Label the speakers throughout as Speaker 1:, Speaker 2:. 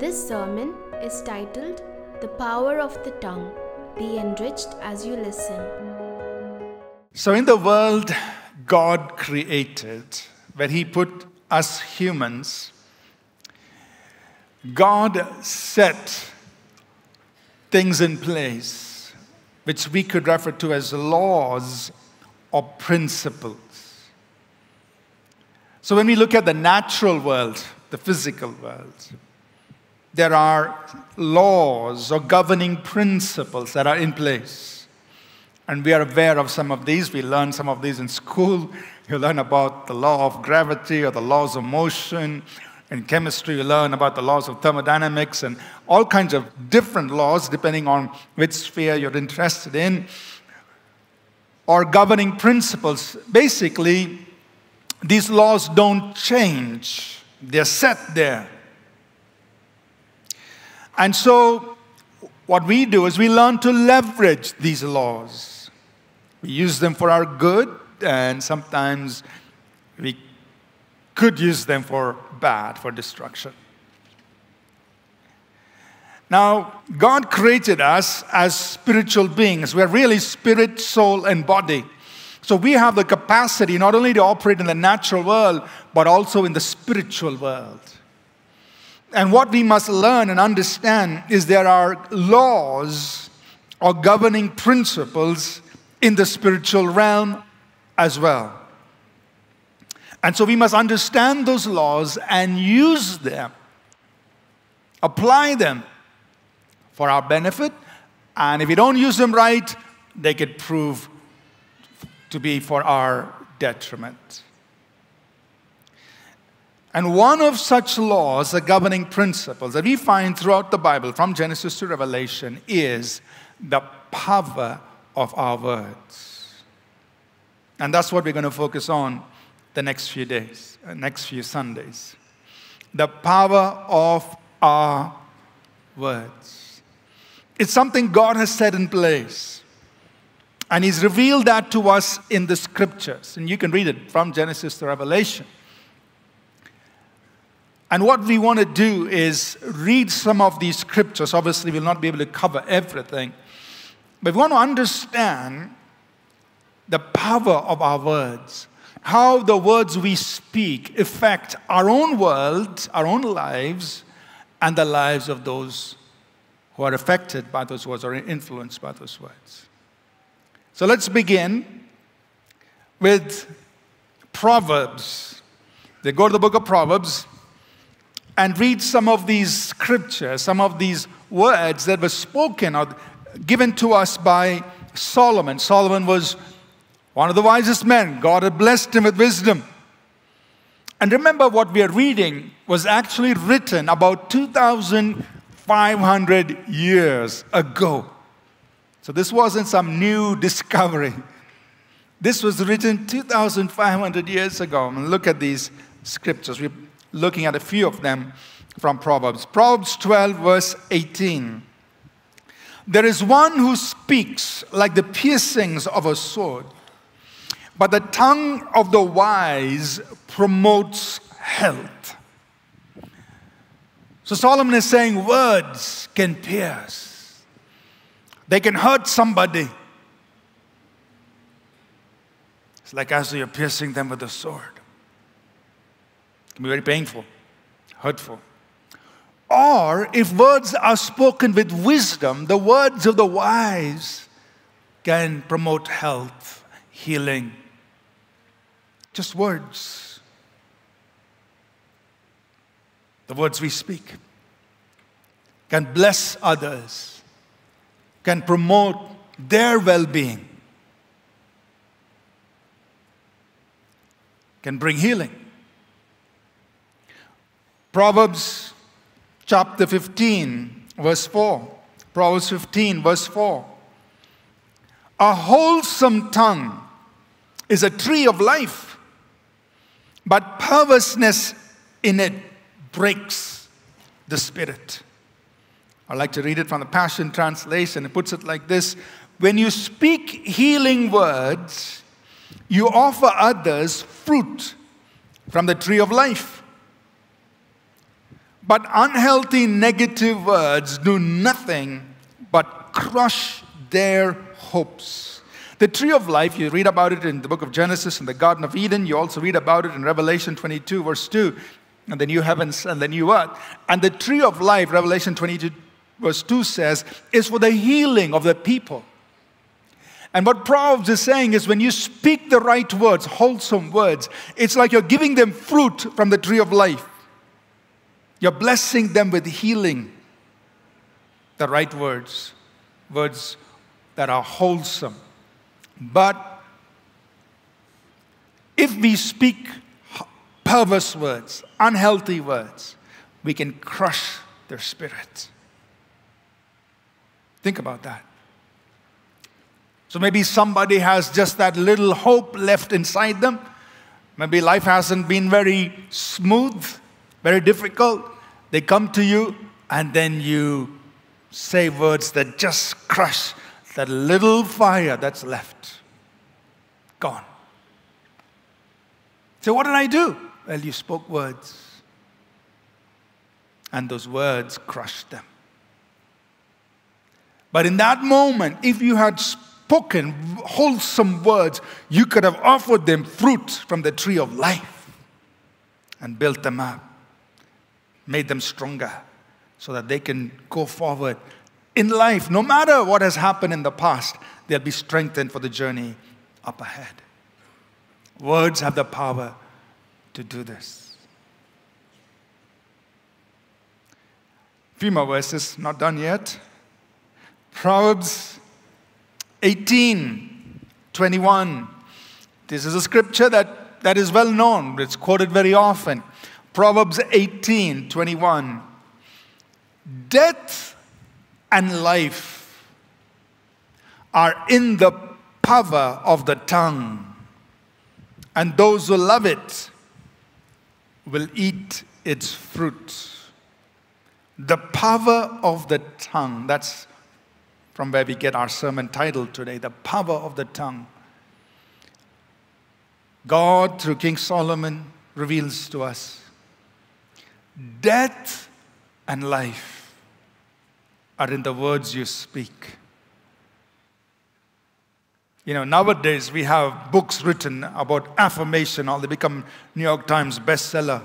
Speaker 1: This sermon is titled The Power of the Tongue. Be enriched as you listen.
Speaker 2: So, in the world God created, where He put us humans, God set things in place which we could refer to as laws or principles. So, when we look at the natural world, the physical world, there are laws or governing principles that are in place. And we are aware of some of these. We learn some of these in school. You learn about the law of gravity or the laws of motion. In chemistry, you learn about the laws of thermodynamics and all kinds of different laws depending on which sphere you're interested in. Or governing principles. Basically, these laws don't change, they're set there. And so, what we do is we learn to leverage these laws. We use them for our good, and sometimes we could use them for bad, for destruction. Now, God created us as spiritual beings. We're really spirit, soul, and body. So we have the capacity not only to operate in the natural world, but also in the spiritual world. And what we must learn and understand is there are laws or governing principles in the spiritual realm as well. And so we must understand those laws and use them, apply them for our benefit. And if we don't use them right, they could prove to be for our detriment. And one of such laws, the governing principles that we find throughout the Bible, from Genesis to Revelation, is the power of our words. And that's what we're going to focus on the next few days, uh, next few Sundays. The power of our words. It's something God has set in place. And He's revealed that to us in the scriptures. And you can read it from Genesis to Revelation. And what we want to do is read some of these scriptures. Obviously, we'll not be able to cover everything. But we want to understand the power of our words, how the words we speak affect our own world, our own lives, and the lives of those who are affected by those words or influenced by those words. So let's begin with Proverbs. They go to the book of Proverbs and read some of these scriptures, some of these words that were spoken or given to us by Solomon. Solomon was one of the wisest men. God had blessed him with wisdom. And remember, what we are reading was actually written about 2,500 years ago. So this wasn't some new discovery. This was written 2,500 years ago. I And look at these scriptures. We looking at a few of them from Proverbs. Proverbs 12, verse 18. There is one who speaks like the piercings of a sword, but the tongue of the wise promotes health. So Solomon is saying words can pierce, they can hurt somebody. It's like as you're piercing them with a sword can be very painful, hurtful. Or if words are spoken with wisdom, the words of the wise can promote health, healing. Just words. The words we speak can bless others, can promote their well being, can bring healing. Proverbs chapter 15, verse 4. Proverbs 15, verse 4. A wholesome tongue is a tree of life, but perverseness in it breaks the spirit. I like to read it from the Passion Translation. It puts it like this When you speak healing words, you offer others fruit from the tree of life. But unhealthy negative words do nothing but crush their hopes. The tree of life, you read about it in the book of Genesis in the Garden of Eden. You also read about it in Revelation 22, verse 2, and the new heavens and the new earth. And the tree of life, Revelation 22, verse 2 says, is for the healing of the people. And what Proverbs is saying is when you speak the right words, wholesome words, it's like you're giving them fruit from the tree of life. You're blessing them with healing. The right words, words that are wholesome. But if we speak perverse words, unhealthy words, we can crush their spirit. Think about that. So maybe somebody has just that little hope left inside them. Maybe life hasn't been very smooth, very difficult. They come to you, and then you say words that just crush that little fire that's left. Gone. So, what did I do? Well, you spoke words, and those words crushed them. But in that moment, if you had spoken wholesome words, you could have offered them fruit from the tree of life and built them up, made them stronger so that they can go forward in life. No matter what has happened in the past, they'll be strengthened for the journey up ahead. Words have the power to do this. Few more verses, not done yet. Proverbs 18, 21. This is a scripture that, that is well known, it's quoted very often. Proverbs 18, 21. Death and life are in the power of the tongue, and those who love it will eat its fruit. The power of the tongue, that's from where we get our sermon title today The Power of the Tongue. God, through King Solomon, reveals to us death and life are in the words you speak. You know, nowadays we have books written about affirmation, all they become New York Times bestseller.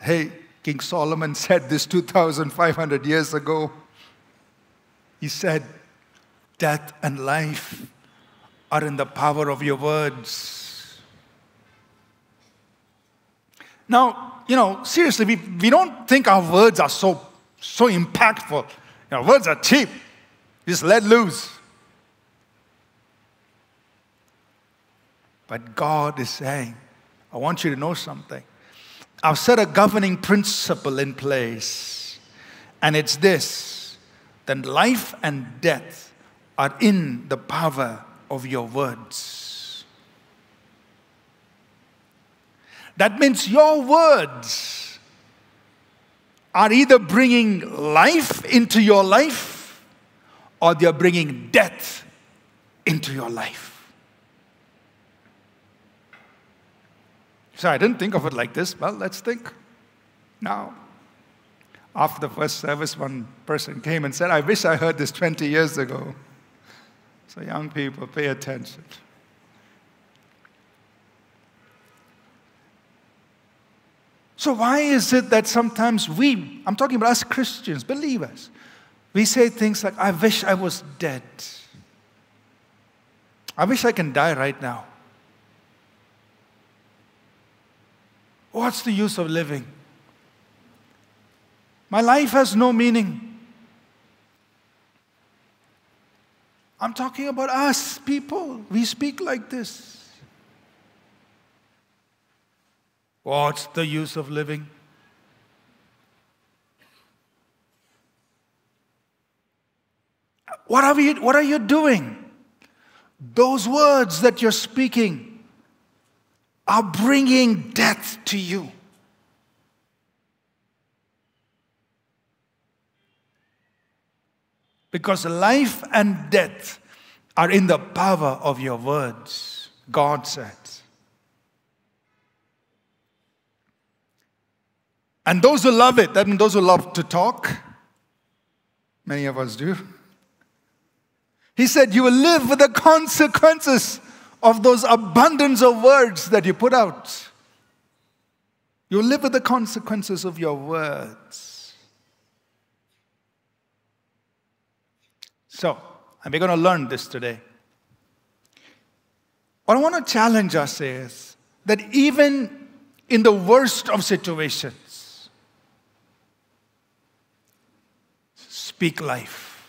Speaker 2: Hey, King Solomon said this 2,500 years ago. He said, Death and life are in the power of your words. Now, you know, seriously, we, we don't think our words are so, so impactful. You know, words are cheap. Just let loose. But God is saying, I want you to know something. I've set a governing principle in place, and it's this that life and death are in the power of your words. That means your words are either bringing life into your life or they're bringing death into your life. So I didn't think of it like this. Well, let's think. Now, after the first service, one person came and said, I wish I heard this 20 years ago. So, young people, pay attention. So, why is it that sometimes we, I'm talking about us Christians, believers, we say things like, I wish I was dead. I wish I can die right now. What's the use of living? My life has no meaning. I'm talking about us, people. We speak like this. What's the use of living? What are, we, what are you doing? Those words that you're speaking are bringing death to you. Because life and death are in the power of your words, God said. And those who love it, that means those who love to talk, many of us do. He said, You will live with the consequences of those abundance of words that you put out. You live with the consequences of your words. So, and we're going to learn this today. What I want to challenge us is that even in the worst of situations, speak life.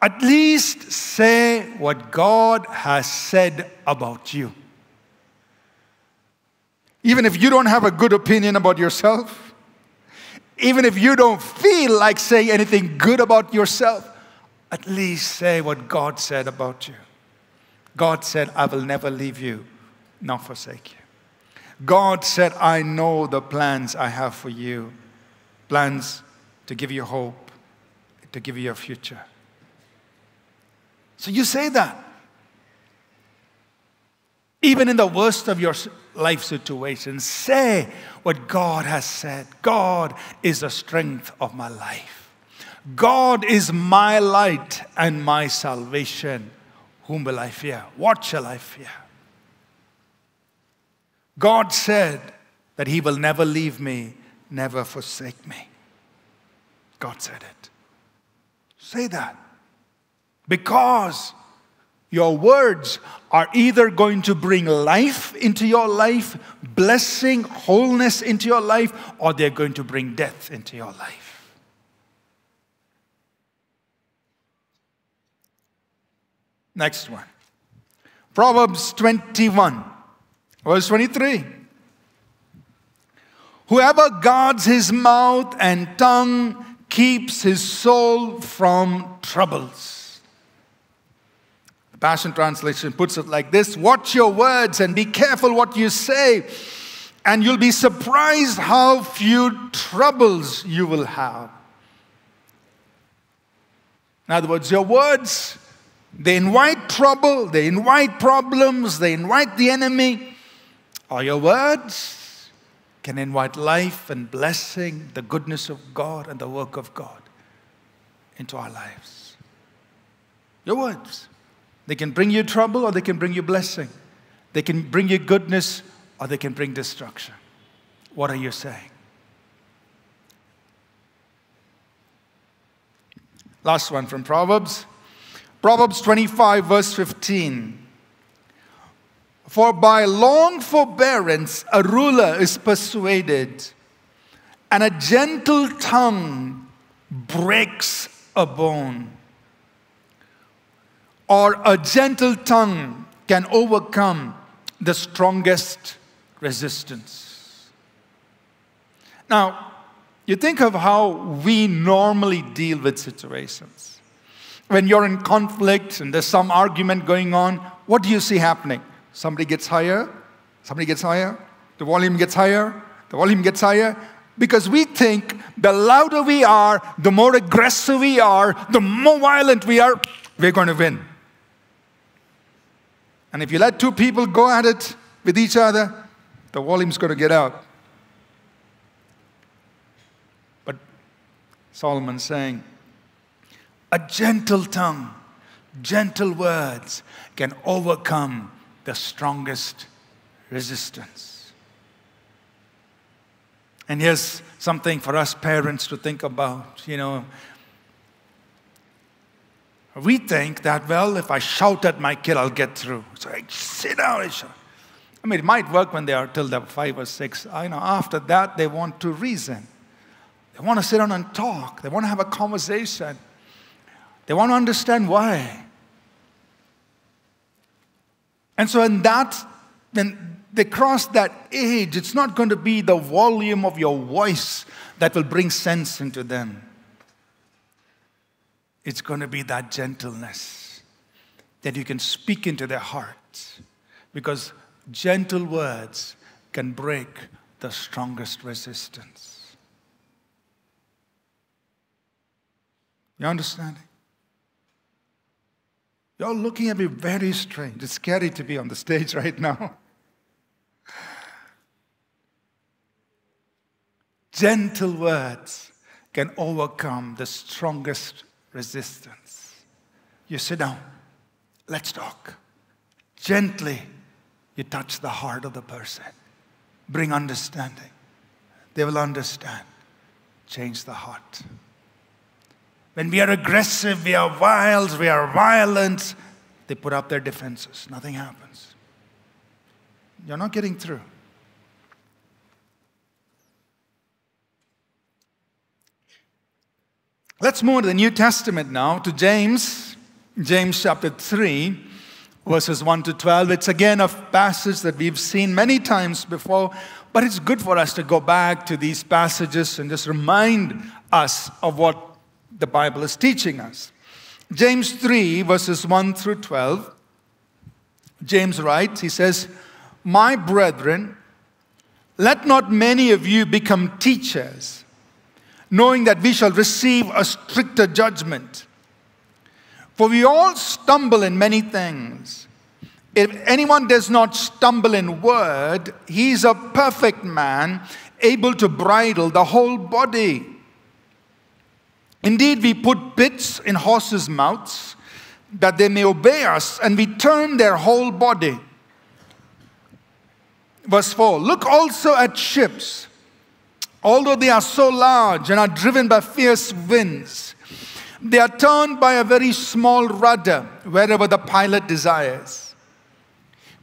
Speaker 2: At least say what God has said about you. Even if you don't have a good opinion about yourself, even if you don't feel like saying anything good about yourself, at least say what God said about you. God said, I will never leave you nor forsake you. God said, I know the plans I have for you plans to give you hope, to give you a future. So you say that. Even in the worst of your life situations, say what God has said. God is the strength of my life. God is my light and my salvation. Whom will I fear? What shall I fear? God said that He will never leave me, never forsake me. God said it. Say that. Because your words are either going to bring life into your life, blessing, wholeness into your life, or they're going to bring death into your life. Next one. Proverbs 21, verse 23. Whoever guards his mouth and tongue keeps his soul from troubles. The Passion Translation puts it like this Watch your words and be careful what you say, and you'll be surprised how few troubles you will have. In other words, your words they invite trouble, they invite problems, they invite the enemy. Are your words can invite life and blessing, the goodness of God and the work of God into our lives. Your words. They can bring you trouble or they can bring you blessing. They can bring you goodness or they can bring destruction. What are you saying? Last one from Proverbs Proverbs 25, verse 15. For by long forbearance a ruler is persuaded, and a gentle tongue breaks a bone. Or a gentle tongue can overcome the strongest resistance. Now, you think of how we normally deal with situations when you're in conflict and there's some argument going on, what do you see happening? Somebody gets higher, somebody gets higher, the volume gets higher, the volume gets higher, because we think the louder we are, the more aggressive we are, the more violent we are, we're going to win. And if you let two people go at it with each other, the volume's going to get out. But Solomon's saying, a gentle tongue, gentle words can overcome the strongest resistance. And here's something for us parents to think about. You know, we think that, well, if I shout at my kid, I'll get through. So I sit down. I mean, it might work when they are till they're five or six. I know after that, they want to reason. They want to sit down and talk. They want to have a conversation. They want to understand why. And so, in that, when they cross that age, it's not going to be the volume of your voice that will bring sense into them. It's going to be that gentleness that you can speak into their hearts. Because gentle words can break the strongest resistance. You understanding? You're looking at me very strange. It's scary to be on the stage right now. Gentle words can overcome the strongest resistance. You sit down, let's talk. Gently, you touch the heart of the person. Bring understanding. They will understand. Change the heart. When we are aggressive, we are wild, we are violent, they put up their defenses. Nothing happens. You're not getting through. Let's move to the New Testament now, to James, James chapter 3, verses 1 to 12. It's again a passage that we've seen many times before, but it's good for us to go back to these passages and just remind us of what the Bible is teaching us. James 3, verses 1 through 12. James writes, he says, My brethren, let not many of you become teachers knowing that we shall receive a stricter judgment. For we all stumble in many things. If anyone does not stumble in word, he is a perfect man, able to bridle the whole body. Indeed, we put bits in horses' mouths that they may obey us, and we turn their whole body. Verse 4 Look also at ships Although they are so large and are driven by fierce winds, they are turned by a very small rudder wherever the pilot desires.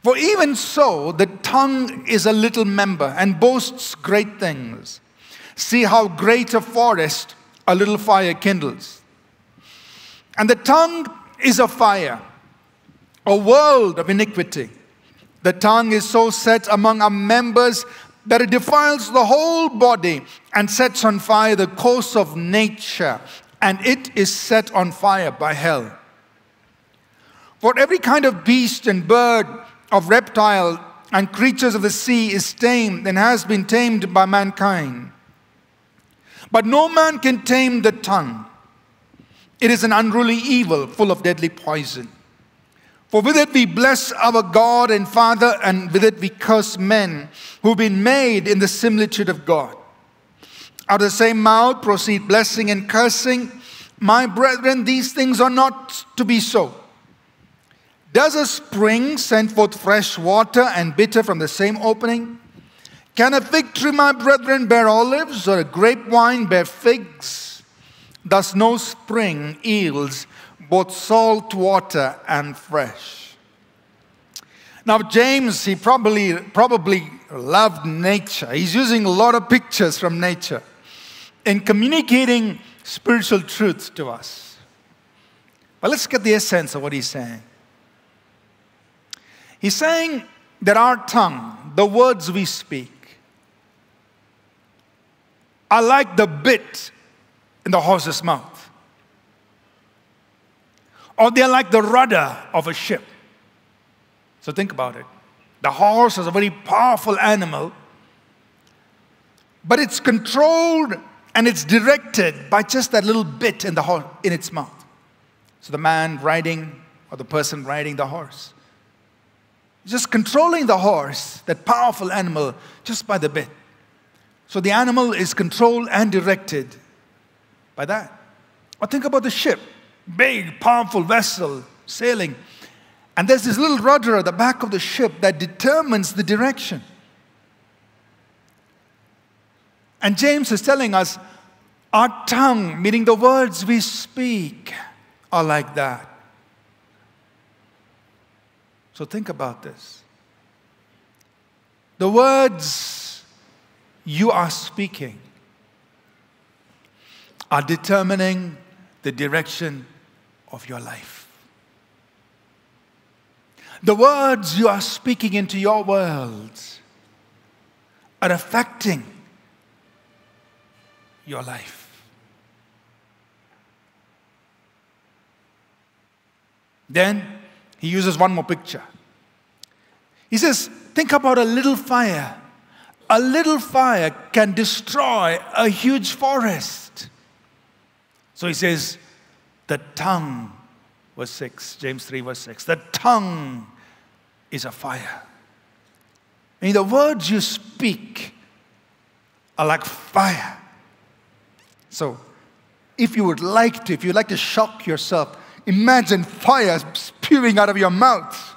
Speaker 2: For even so, the tongue is a little member and boasts great things. See how great a forest a little fire kindles. And the tongue is a fire, a world of iniquity. The tongue is so set among our members that it defiles the whole body and sets on fire the course of nature, and it is set on fire by hell. For every kind of beast and bird, of reptile and creatures of the sea is tamed and has been tamed by mankind. But no man can tame the tongue. It is an unruly evil full of deadly poison. For with it we bless our God and Father, and with it we curse men who've been made in the similitude of God. Out of the same mouth proceed blessing and cursing. My brethren, these things are not to be so. Does a spring send forth fresh water and bitter from the same opening? Can a fig tree, my brethren, bear olives, or a grapevine bear figs? Thus, no spring yields both salt water and fresh. Now, James, he probably, probably loved nature. He's using a lot of pictures from nature in communicating spiritual truths to us. But let's get the essence of what he's saying. He's saying that our tongue, the words we speak, are like the bit in the horse's mouth or they're like the rudder of a ship. So think about it. The horse is a very powerful animal, but it's controlled and it's directed by just that little bit in, the horse, in its mouth. So the man riding or the person riding the horse, just controlling the horse, that powerful animal, just by the bit. So the animal is controlled and directed by that. Or think about the ship big, powerful vessel sailing. And there's this little rudder at the back of the ship that determines the direction. And James is telling us our tongue, meaning the words we speak, are like that. So think about this. The words you are speaking are determining the direction of your life. The words you are speaking into your world are affecting your life. Then he uses one more picture. He says, Think about a little fire. A little fire can destroy a huge forest. So he says, the tongue, verse 6, James 3, verse 6, the tongue is a fire. And the words you speak are like fire. So, if you would like to, if you'd like to shock yourself, imagine fire spewing out of your mouth.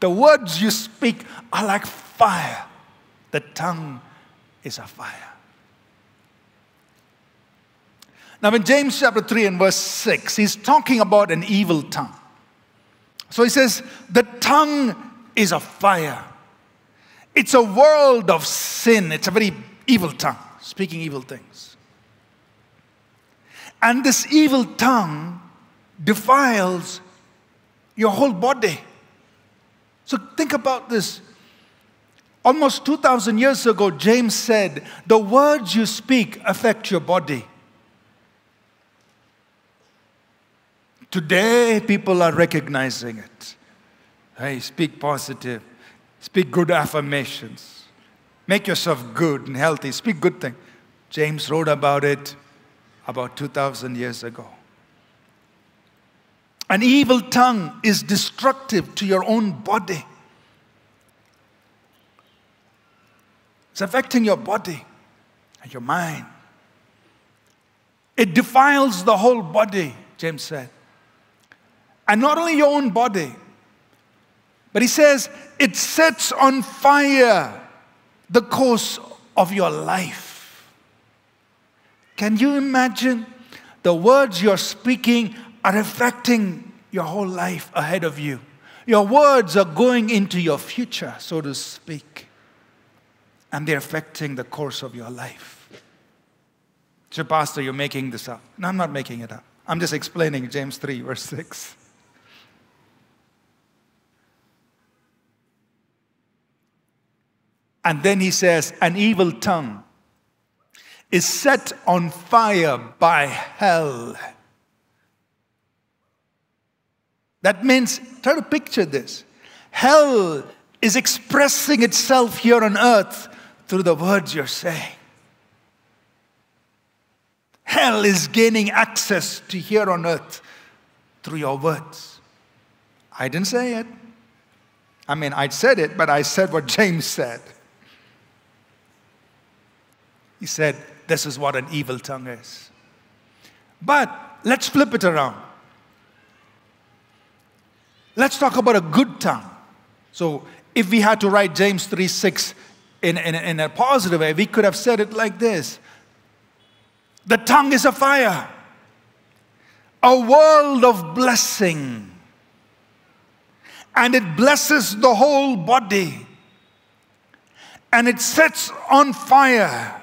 Speaker 2: The words you speak are like fire. The tongue is a fire. Now, in James chapter 3 and verse 6, he's talking about an evil tongue. So he says, The tongue is a fire. It's a world of sin. It's a very evil tongue, speaking evil things. And this evil tongue defiles your whole body. So think about this. Almost 2,000 years ago, James said, The words you speak affect your body. Today, people are recognizing it. Hey, speak positive, speak good affirmations, make yourself good and healthy, speak good things. James wrote about it about 2,000 years ago. An evil tongue is destructive to your own body. It's affecting your body and your mind. It defiles the whole body, James said. And not only your own body, but he says it sets on fire the course of your life. Can you imagine the words you're speaking are affecting your whole life ahead of you. Your words are going into your future, so to speak, and they're affecting the course of your life. So, Pastor, you're making this up. No, I'm not making it up. I'm just explaining James 3, verse 6. And then he says, An evil tongue is set on fire by hell. That means, try to picture this. Hell is expressing itself here on earth through the words you're saying. Hell is gaining access to here on earth through your words. I didn't say it. I mean, I said it, but I said what James said. He said, This is what an evil tongue is. But let's flip it around. Let's talk about a good tongue. So, if we had to write James 3 6 in, in, in a positive way, we could have said it like this The tongue is a fire, a world of blessing, and it blesses the whole body, and it sets on fire.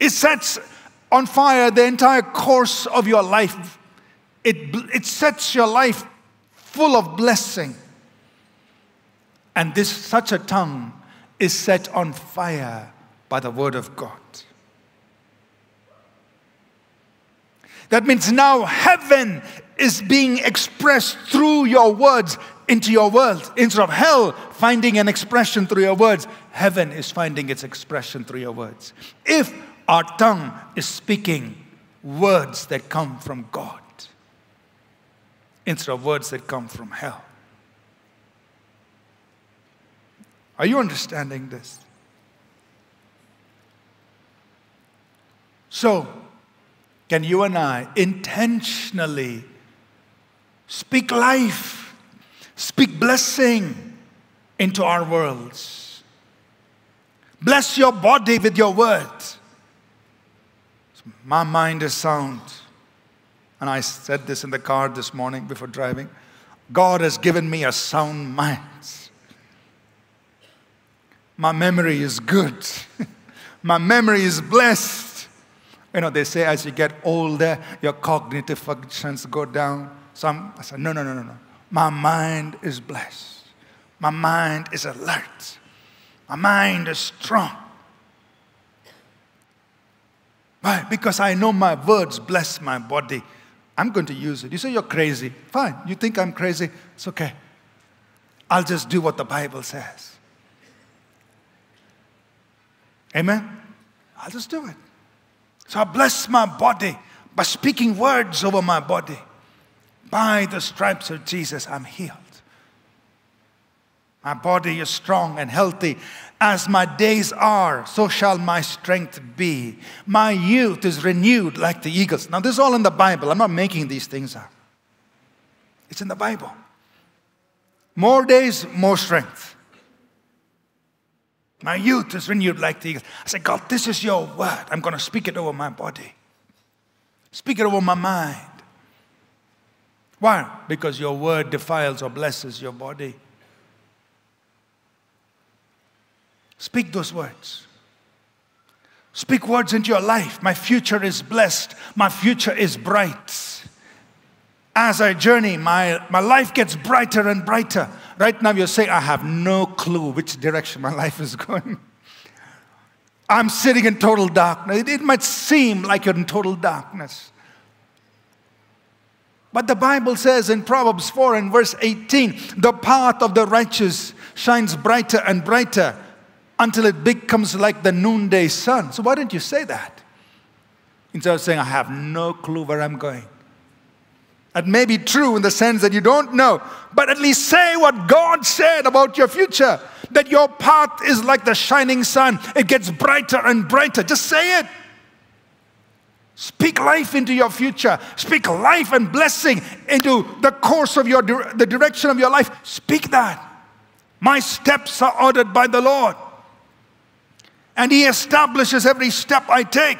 Speaker 2: It sets on fire the entire course of your life. It, it sets your life full of blessing. And this such a tongue is set on fire by the word of God. That means now heaven is being expressed through your words into your world. Instead of hell finding an expression through your words, heaven is finding its expression through your words. If our tongue is speaking words that come from God instead of words that come from hell. Are you understanding this? So, can you and I intentionally speak life, speak blessing into our worlds? Bless your body with your words. My mind is sound. And I said this in the car this morning before driving. God has given me a sound mind. My memory is good. My memory is blessed. You know, they say as you get older, your cognitive functions go down. Some, I said, no, no, no, no, no. My mind is blessed. My mind is alert. My mind is strong. Why? Because I know my words bless my body. I'm going to use it. You say you're crazy. Fine. You think I'm crazy? It's okay. I'll just do what the Bible says. Amen? I'll just do it. So I bless my body by speaking words over my body. By the stripes of Jesus, I'm healed. My body is strong and healthy. As my days are, so shall my strength be. My youth is renewed like the eagles. Now, this is all in the Bible. I'm not making these things up. It's in the Bible. More days, more strength. My youth is renewed like the eagles. I said, God, this is your word. I'm going to speak it over my body, speak it over my mind. Why? Because your word defiles or blesses your body. Speak those words. Speak words into your life. My future is blessed. My future is bright. As I journey, my, my life gets brighter and brighter. Right now, you're saying, I have no clue which direction my life is going. I'm sitting in total darkness. It might seem like you're in total darkness. But the Bible says in Proverbs 4 and verse 18, the path of the righteous shines brighter and brighter until it becomes like the noonday sun. So why don't you say that? Instead of saying, I have no clue where I'm going. That may be true in the sense that you don't know, but at least say what God said about your future. That your path is like the shining sun, it gets brighter and brighter. Just say it. Speak life into your future. Speak life and blessing into the course of your the direction of your life. Speak that. My steps are ordered by the Lord and He establishes every step I take.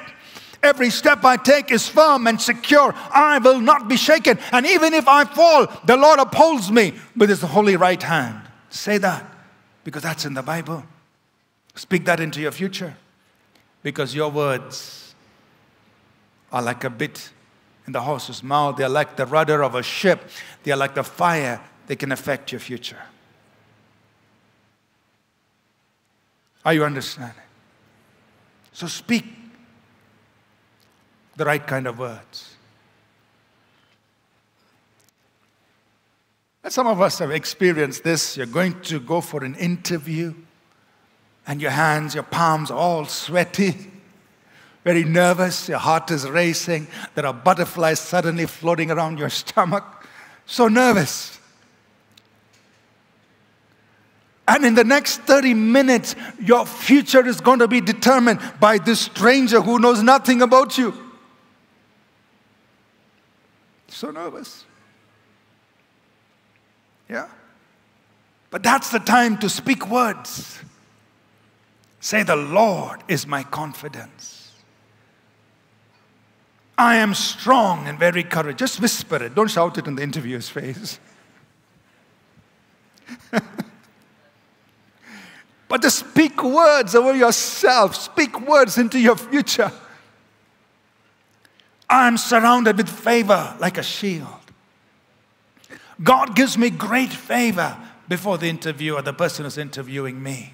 Speaker 2: Every step I take is firm and secure. I will not be shaken. And even if I fall, the Lord upholds me with His holy right hand. Say that because that's in the Bible. Speak that into your future because your words are like a bit in the horse's mouth. They are like the rudder of a ship, they are like the fire. They can affect your future. Are you understanding? So speak the right kind of words. And some of us have experienced this. You're going to go for an interview, and your hands, your palms are all sweaty, very nervous, your heart is racing, there are butterflies suddenly floating around your stomach. So nervous. And in the next 30 minutes, your future is going to be determined by this stranger who knows nothing about you. So nervous. Yeah? But that's the time to speak words. Say, The Lord is my confidence. I am strong and very courageous. Just whisper it. Don't shout it in the interviewer's face. But to speak words over yourself, speak words into your future. I'm surrounded with favor like a shield. God gives me great favor before the interviewer, the person who's interviewing me.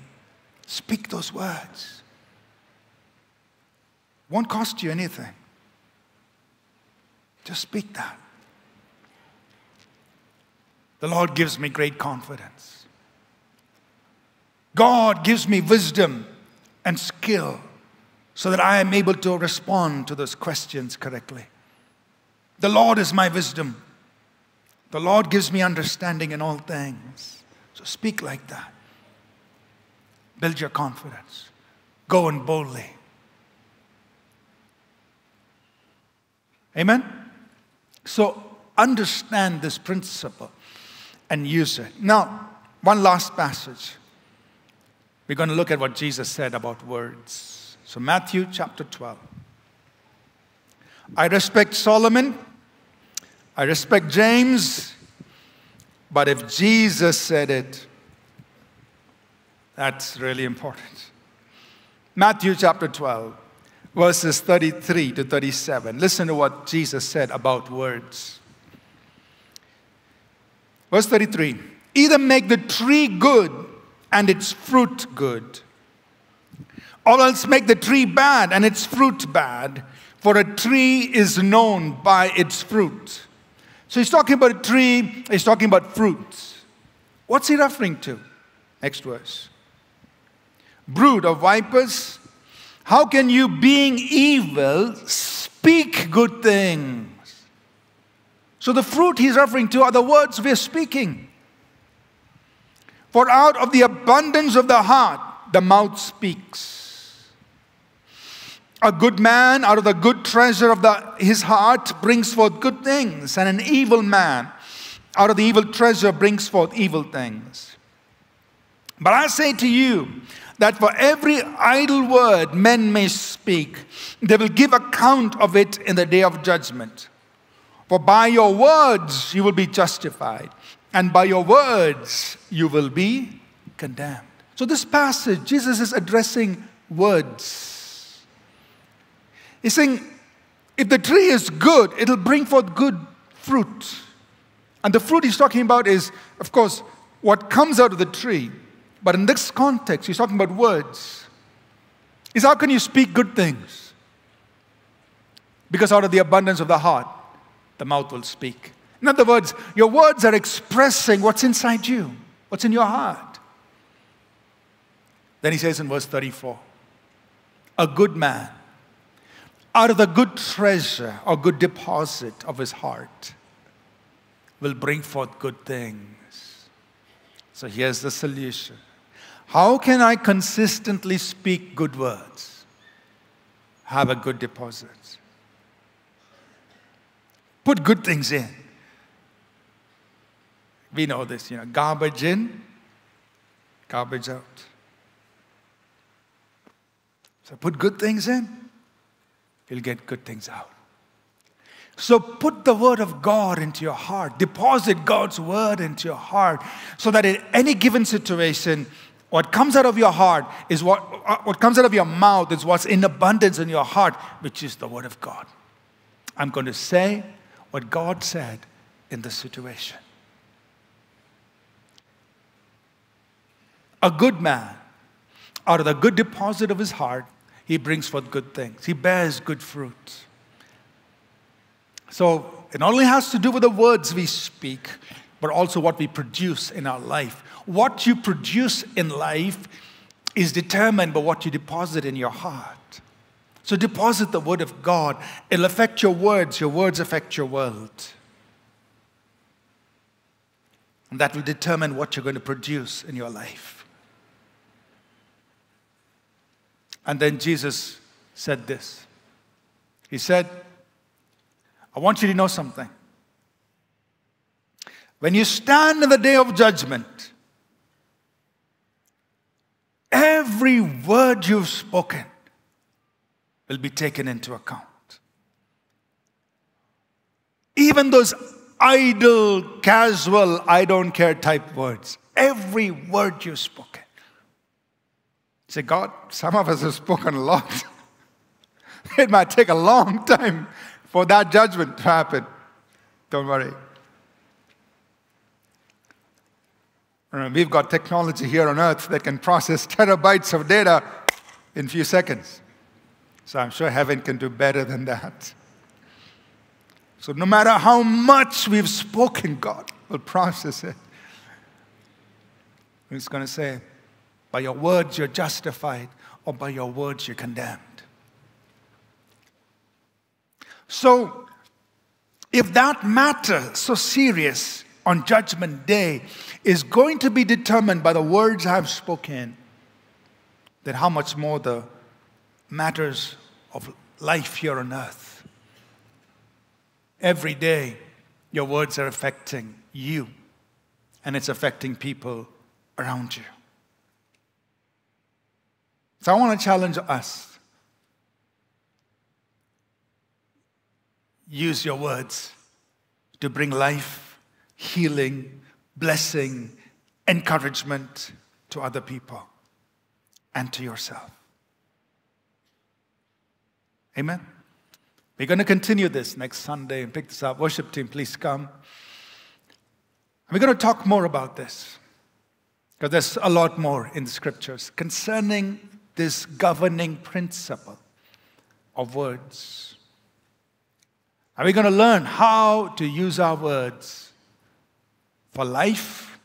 Speaker 2: Speak those words. Won't cost you anything. Just speak that. The Lord gives me great confidence. God gives me wisdom and skill so that I am able to respond to those questions correctly. The Lord is my wisdom. The Lord gives me understanding in all things. So speak like that. Build your confidence. Go in boldly. Amen? So understand this principle and use it. Now, one last passage. We're going to look at what Jesus said about words. So, Matthew chapter 12. I respect Solomon, I respect James, but if Jesus said it, that's really important. Matthew chapter 12, verses 33 to 37. Listen to what Jesus said about words. Verse 33 Either make the tree good and its fruit good. Or else make the tree bad and its fruit bad, for a tree is known by its fruit. So he's talking about a tree, he's talking about fruits. What's he referring to? Next verse. Brood of vipers, how can you, being evil, speak good things? So the fruit he's referring to are the words we're speaking. For out of the abundance of the heart, the mouth speaks. A good man out of the good treasure of the, his heart brings forth good things, and an evil man out of the evil treasure brings forth evil things. But I say to you that for every idle word men may speak, they will give account of it in the day of judgment. For by your words you will be justified, and by your words you will be condemned. So, this passage, Jesus is addressing words. He's saying, if the tree is good, it'll bring forth good fruit. And the fruit he's talking about is, of course, what comes out of the tree. But in this context, he's talking about words. Is how can you speak good things? Because out of the abundance of the heart, the mouth will speak. In other words, your words are expressing what's inside you, what's in your heart. Then he says in verse 34 A good man, out of the good treasure or good deposit of his heart, will bring forth good things. So here's the solution How can I consistently speak good words? Have a good deposit. Put good things in. We know this, you know, garbage in, garbage out. So put good things in, you'll get good things out. So put the word of God into your heart. Deposit God's word into your heart so that in any given situation, what comes out of your heart is what, uh, what comes out of your mouth is what's in abundance in your heart, which is the word of God. I'm going to say what God said in the situation. A good man, out of the good deposit of his heart, he brings forth good things. He bears good fruit. So it not only has to do with the words we speak, but also what we produce in our life. What you produce in life is determined by what you deposit in your heart. So deposit the word of God. It'll affect your words, your words affect your world. And that will determine what you're going to produce in your life. And then Jesus said this He said, I want you to know something. When you stand in the day of judgment, every word you've spoken will be taken into account. Even those idle, casual, I don't care type words, every word you've spoken. Say, God, some of us have spoken a lot. it might take a long time for that judgment to happen. Don't worry. We've got technology here on earth that can process terabytes of data in a few seconds. So I'm sure heaven can do better than that. So no matter how much we've spoken, God will process it. He's going to say, by your words you're justified, or by your words you're condemned. So, if that matter so serious on Judgment Day is going to be determined by the words I've spoken, then how much more the matters of life here on earth. Every day, your words are affecting you, and it's affecting people around you. So I want to challenge us. Use your words to bring life, healing, blessing, encouragement to other people and to yourself. Amen. We're going to continue this next Sunday and pick this up. Worship team, please come. We're going to talk more about this because there's a lot more in the scriptures concerning this governing principle of words. Are we going to learn how to use our words for life,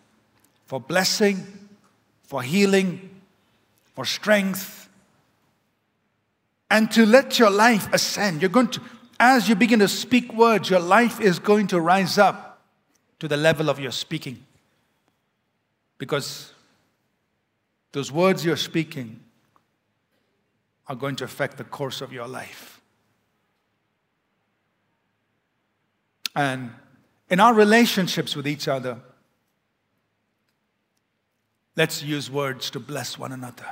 Speaker 2: for blessing, for healing, for strength, and to let your life ascend. You're going to, as you begin to speak words, your life is going to rise up to the level of your speaking. Because those words you're speaking are going to affect the course of your life. And in our relationships with each other, let's use words to bless one another.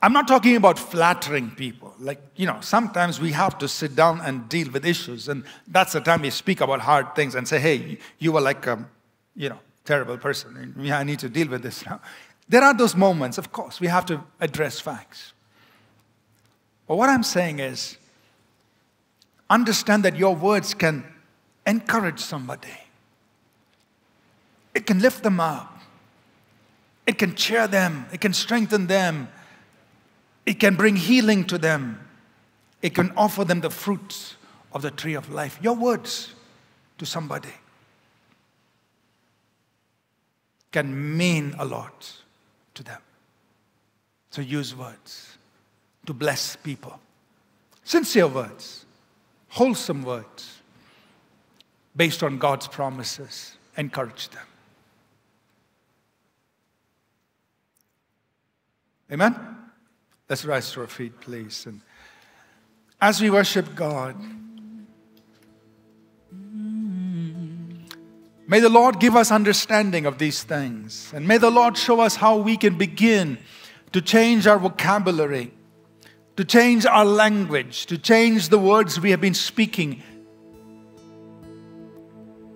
Speaker 2: I'm not talking about flattering people. Like, you know, sometimes we have to sit down and deal with issues, and that's the time we speak about hard things and say, hey, you were like a, you know, terrible person. I need to deal with this now. There are those moments, of course, we have to address facts. But what I'm saying is, understand that your words can encourage somebody, it can lift them up, it can cheer them, it can strengthen them, it can bring healing to them, it can offer them the fruits of the tree of life. Your words to somebody can mean a lot to them. So use words to bless people. Sincere words, wholesome words, based on God's promises. Encourage them. Amen? Let's rise to our feet, please. And as we worship God, May the Lord give us understanding of these things. And may the Lord show us how we can begin to change our vocabulary, to change our language, to change the words we have been speaking.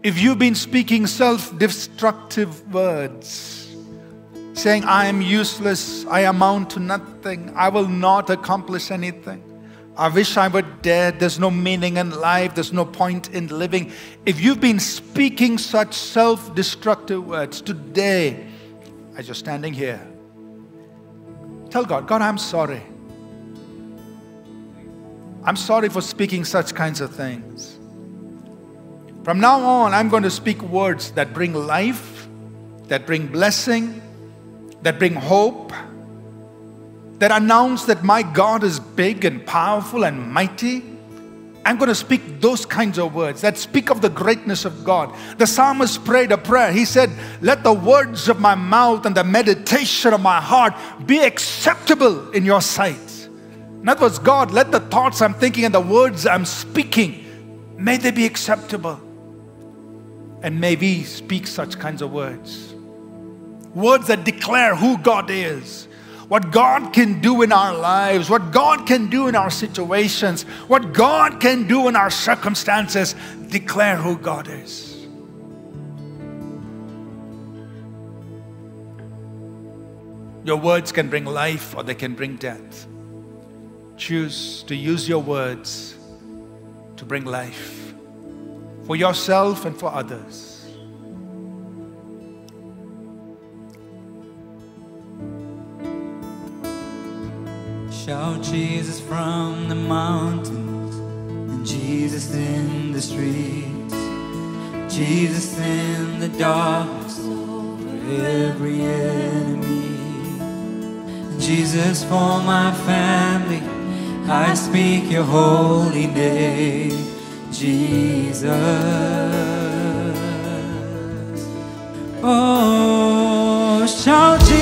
Speaker 2: If you've been speaking self destructive words, saying, I am useless, I amount to nothing, I will not accomplish anything. I wish I were dead. There's no meaning in life. There's no point in living. If you've been speaking such self destructive words today, as you're standing here, tell God, God, I'm sorry. I'm sorry for speaking such kinds of things. From now on, I'm going to speak words that bring life, that bring blessing, that bring hope that announce that my God is big and powerful and mighty. I'm going to speak those kinds of words that speak of the greatness of God. The psalmist prayed a prayer. He said, Let the words of my mouth and the meditation of my heart be acceptable in your sight. In other words, God, let the thoughts I'm thinking and the words I'm speaking, may they be acceptable. And may we speak such kinds of words. Words that declare who God is what God can do in our lives, what God can do in our situations, what God can do in our circumstances, declare who God is. Your words can bring life or they can bring death. Choose to use your words to bring life for yourself and for others.
Speaker 3: Shout Jesus from the mountains and Jesus in the streets. Jesus in the darkness over every enemy. Jesus for my family, I speak your holy name, Jesus. Oh, shout Jesus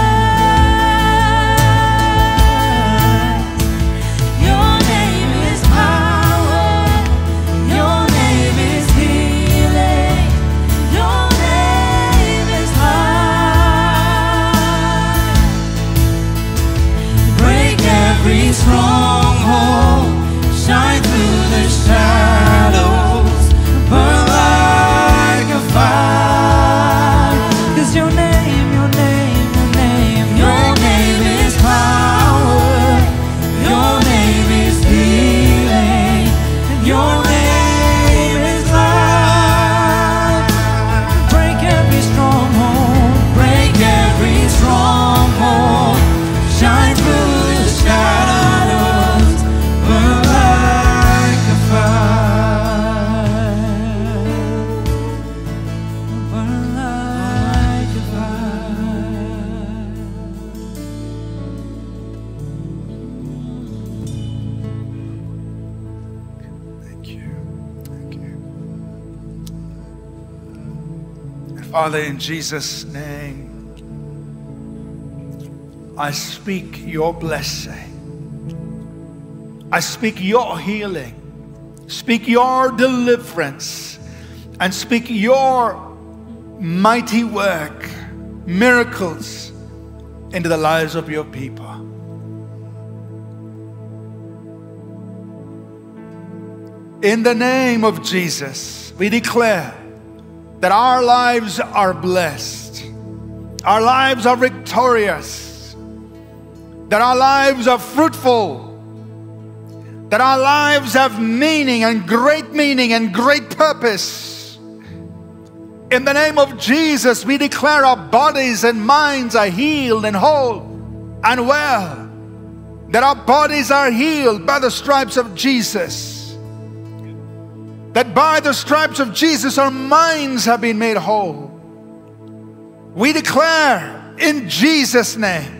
Speaker 2: Jesus' name, I speak your blessing. I speak your healing. Speak your deliverance. And speak your mighty work, miracles into the lives of your people. In the name of Jesus, we declare that our lives are blessed, our lives are victorious, that our lives are fruitful, that our lives have meaning and great meaning and great purpose. In the name of Jesus, we declare our bodies and minds are healed and whole and well, that our bodies are healed by the stripes of Jesus that by the stripes of Jesus our minds have been made whole. We declare in Jesus' name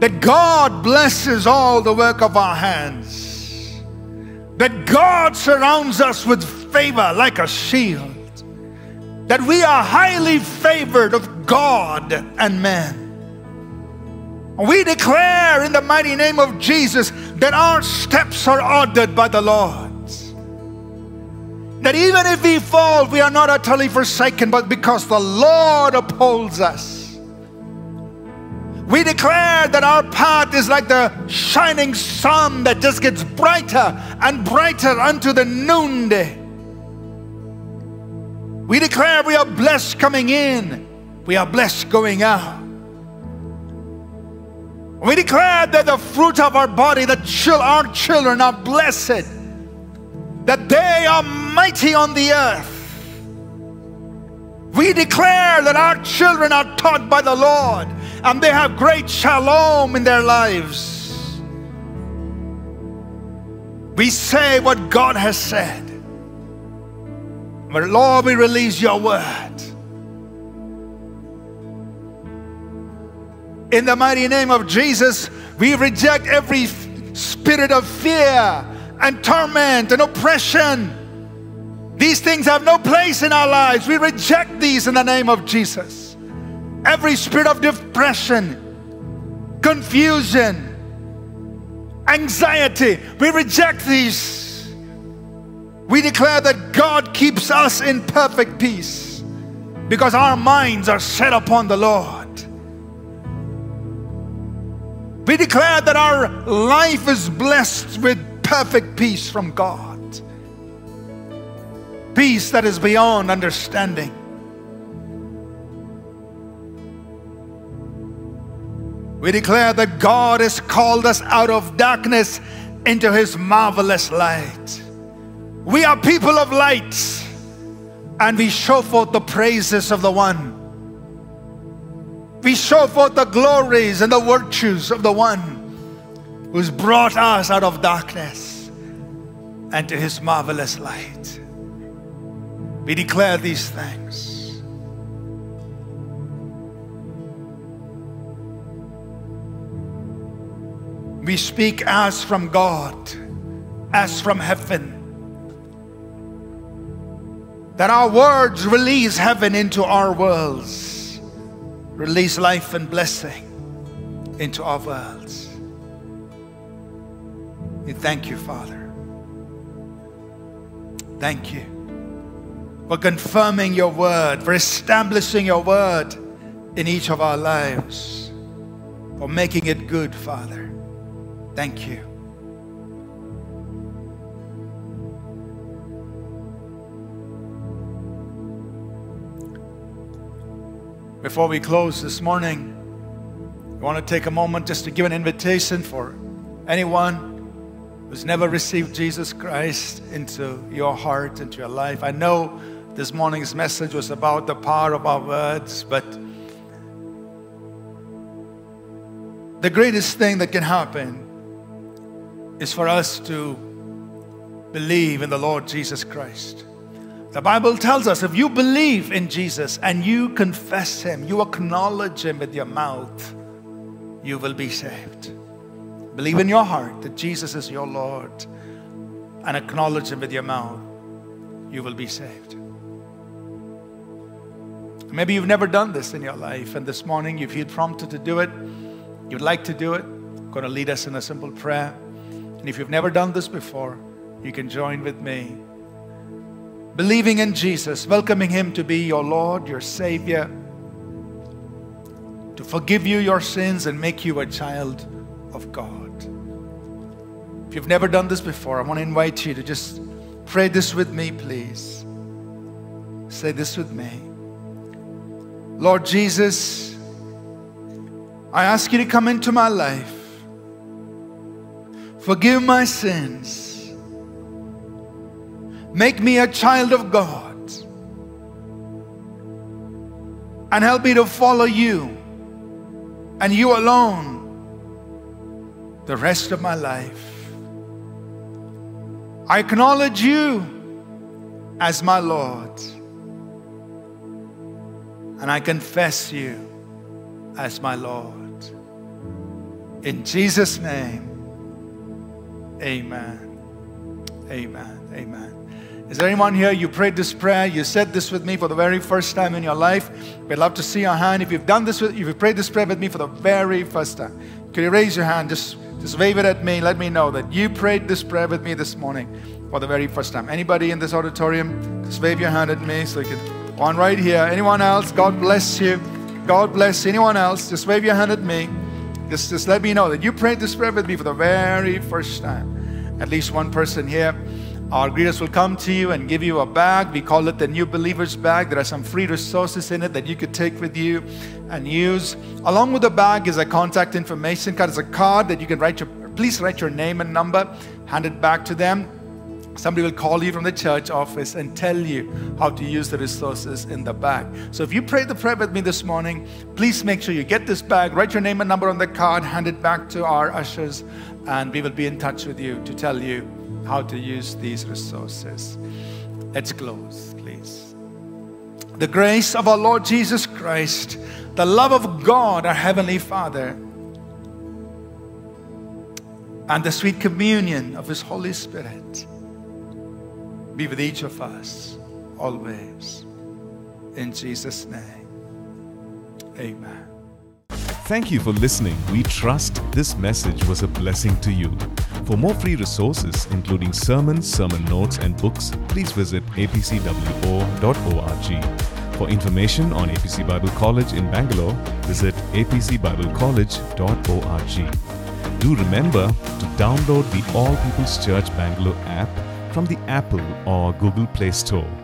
Speaker 2: that God blesses all the work of our hands, that God surrounds us with favor like a shield, that we are highly favored of God and man. We declare in the mighty name of Jesus that our steps are ordered by the Lord. That even if we fall, we are not utterly forsaken, but because the Lord upholds us. We declare that our path is like the shining sun that just gets brighter and brighter unto the noonday. We declare we are blessed coming in, we are blessed going out. We declare that the fruit of our body, chil- our children are blessed, that they are mighty on the earth. We declare that our children are taught by the Lord and they have great shalom in their lives. We say what God has said. But Lord, we release your word. In the mighty name of Jesus, we reject every spirit of fear and torment and oppression. These things have no place in our lives. We reject these in the name of Jesus. Every spirit of depression, confusion, anxiety, we reject these. We declare that God keeps us in perfect peace because our minds are set upon the Lord. We declare that our life is blessed with perfect peace from God. Peace that is beyond understanding. We declare that God has called us out of darkness into his marvelous light. We are people of light and we show forth the praises of the one. We show forth the glories and the virtues of the one who's brought us out of darkness and to his marvelous light. We declare these things. We speak as from God, as from heaven. That our words release heaven into our worlds, release life and blessing into our worlds. We thank you, Father. Thank you for confirming your word, for establishing your word in each of our lives, for making it good, Father. Thank you. Before we close this morning, I want to take a moment just to give an invitation for anyone who's never received Jesus Christ into your heart, into your life. I know this morning's message was about the power of our words, but the greatest thing that can happen is for us to believe in the Lord Jesus Christ. The Bible tells us if you believe in Jesus and you confess Him, you acknowledge Him with your mouth, you will be saved. Believe in your heart that Jesus is your Lord and acknowledge Him with your mouth, you will be saved. Maybe you've never done this in your life, and this morning you feel prompted to do it. You'd like to do it. I'm going to lead us in a simple prayer. And if you've never done this before, you can join with me. Believing in Jesus, welcoming Him to be your Lord, your Savior, to forgive you your sins and make you a child of God. If you've never done this before, I want to invite you to just pray this with me, please. Say this with me. Lord Jesus, I ask you to come into my life. Forgive my sins. Make me a child of God. And help me to follow you and you alone the rest of my life. I acknowledge you as my Lord. And I confess you as my Lord. In Jesus' name. Amen. Amen. Amen. Is there anyone here? You prayed this prayer. You said this with me for the very first time in your life. We'd love to see your hand. If you've done this, with, if you prayed this prayer with me for the very first time, could you raise your hand? Just, just wave it at me. Let me know that you prayed this prayer with me this morning for the very first time. Anybody in this auditorium? Just wave your hand at me so you can. One right here. Anyone else? God bless you. God bless anyone else. Just wave your hand at me. Just, just let me know that you prayed this prayer with me for the very first time. At least one person here. Our greeters will come to you and give you a bag. We call it the New Believers Bag. There are some free resources in it that you could take with you and use. Along with the bag is a contact information card. It's a card that you can write your, please write your name and number, hand it back to them. Somebody will call you from the church office and tell you how to use the resources in the bag. So if you pray the prayer with me this morning, please make sure you get this bag, write your name and number on the card, hand it back to our ushers, and we will be in touch with you to tell you how to use these resources. Let's close, please. The grace of our Lord Jesus Christ, the love of God, our Heavenly Father, and the sweet communion of His Holy Spirit be with each of us always. In Jesus' name, amen.
Speaker 4: Thank you for listening. We trust this message was a blessing to you. For more free resources, including sermons, sermon notes, and books, please visit apcwo.org. For information on APC Bible College in Bangalore, visit apcbiblecollege.org. Do remember to download the All People's Church Bangalore app from the Apple or Google Play Store.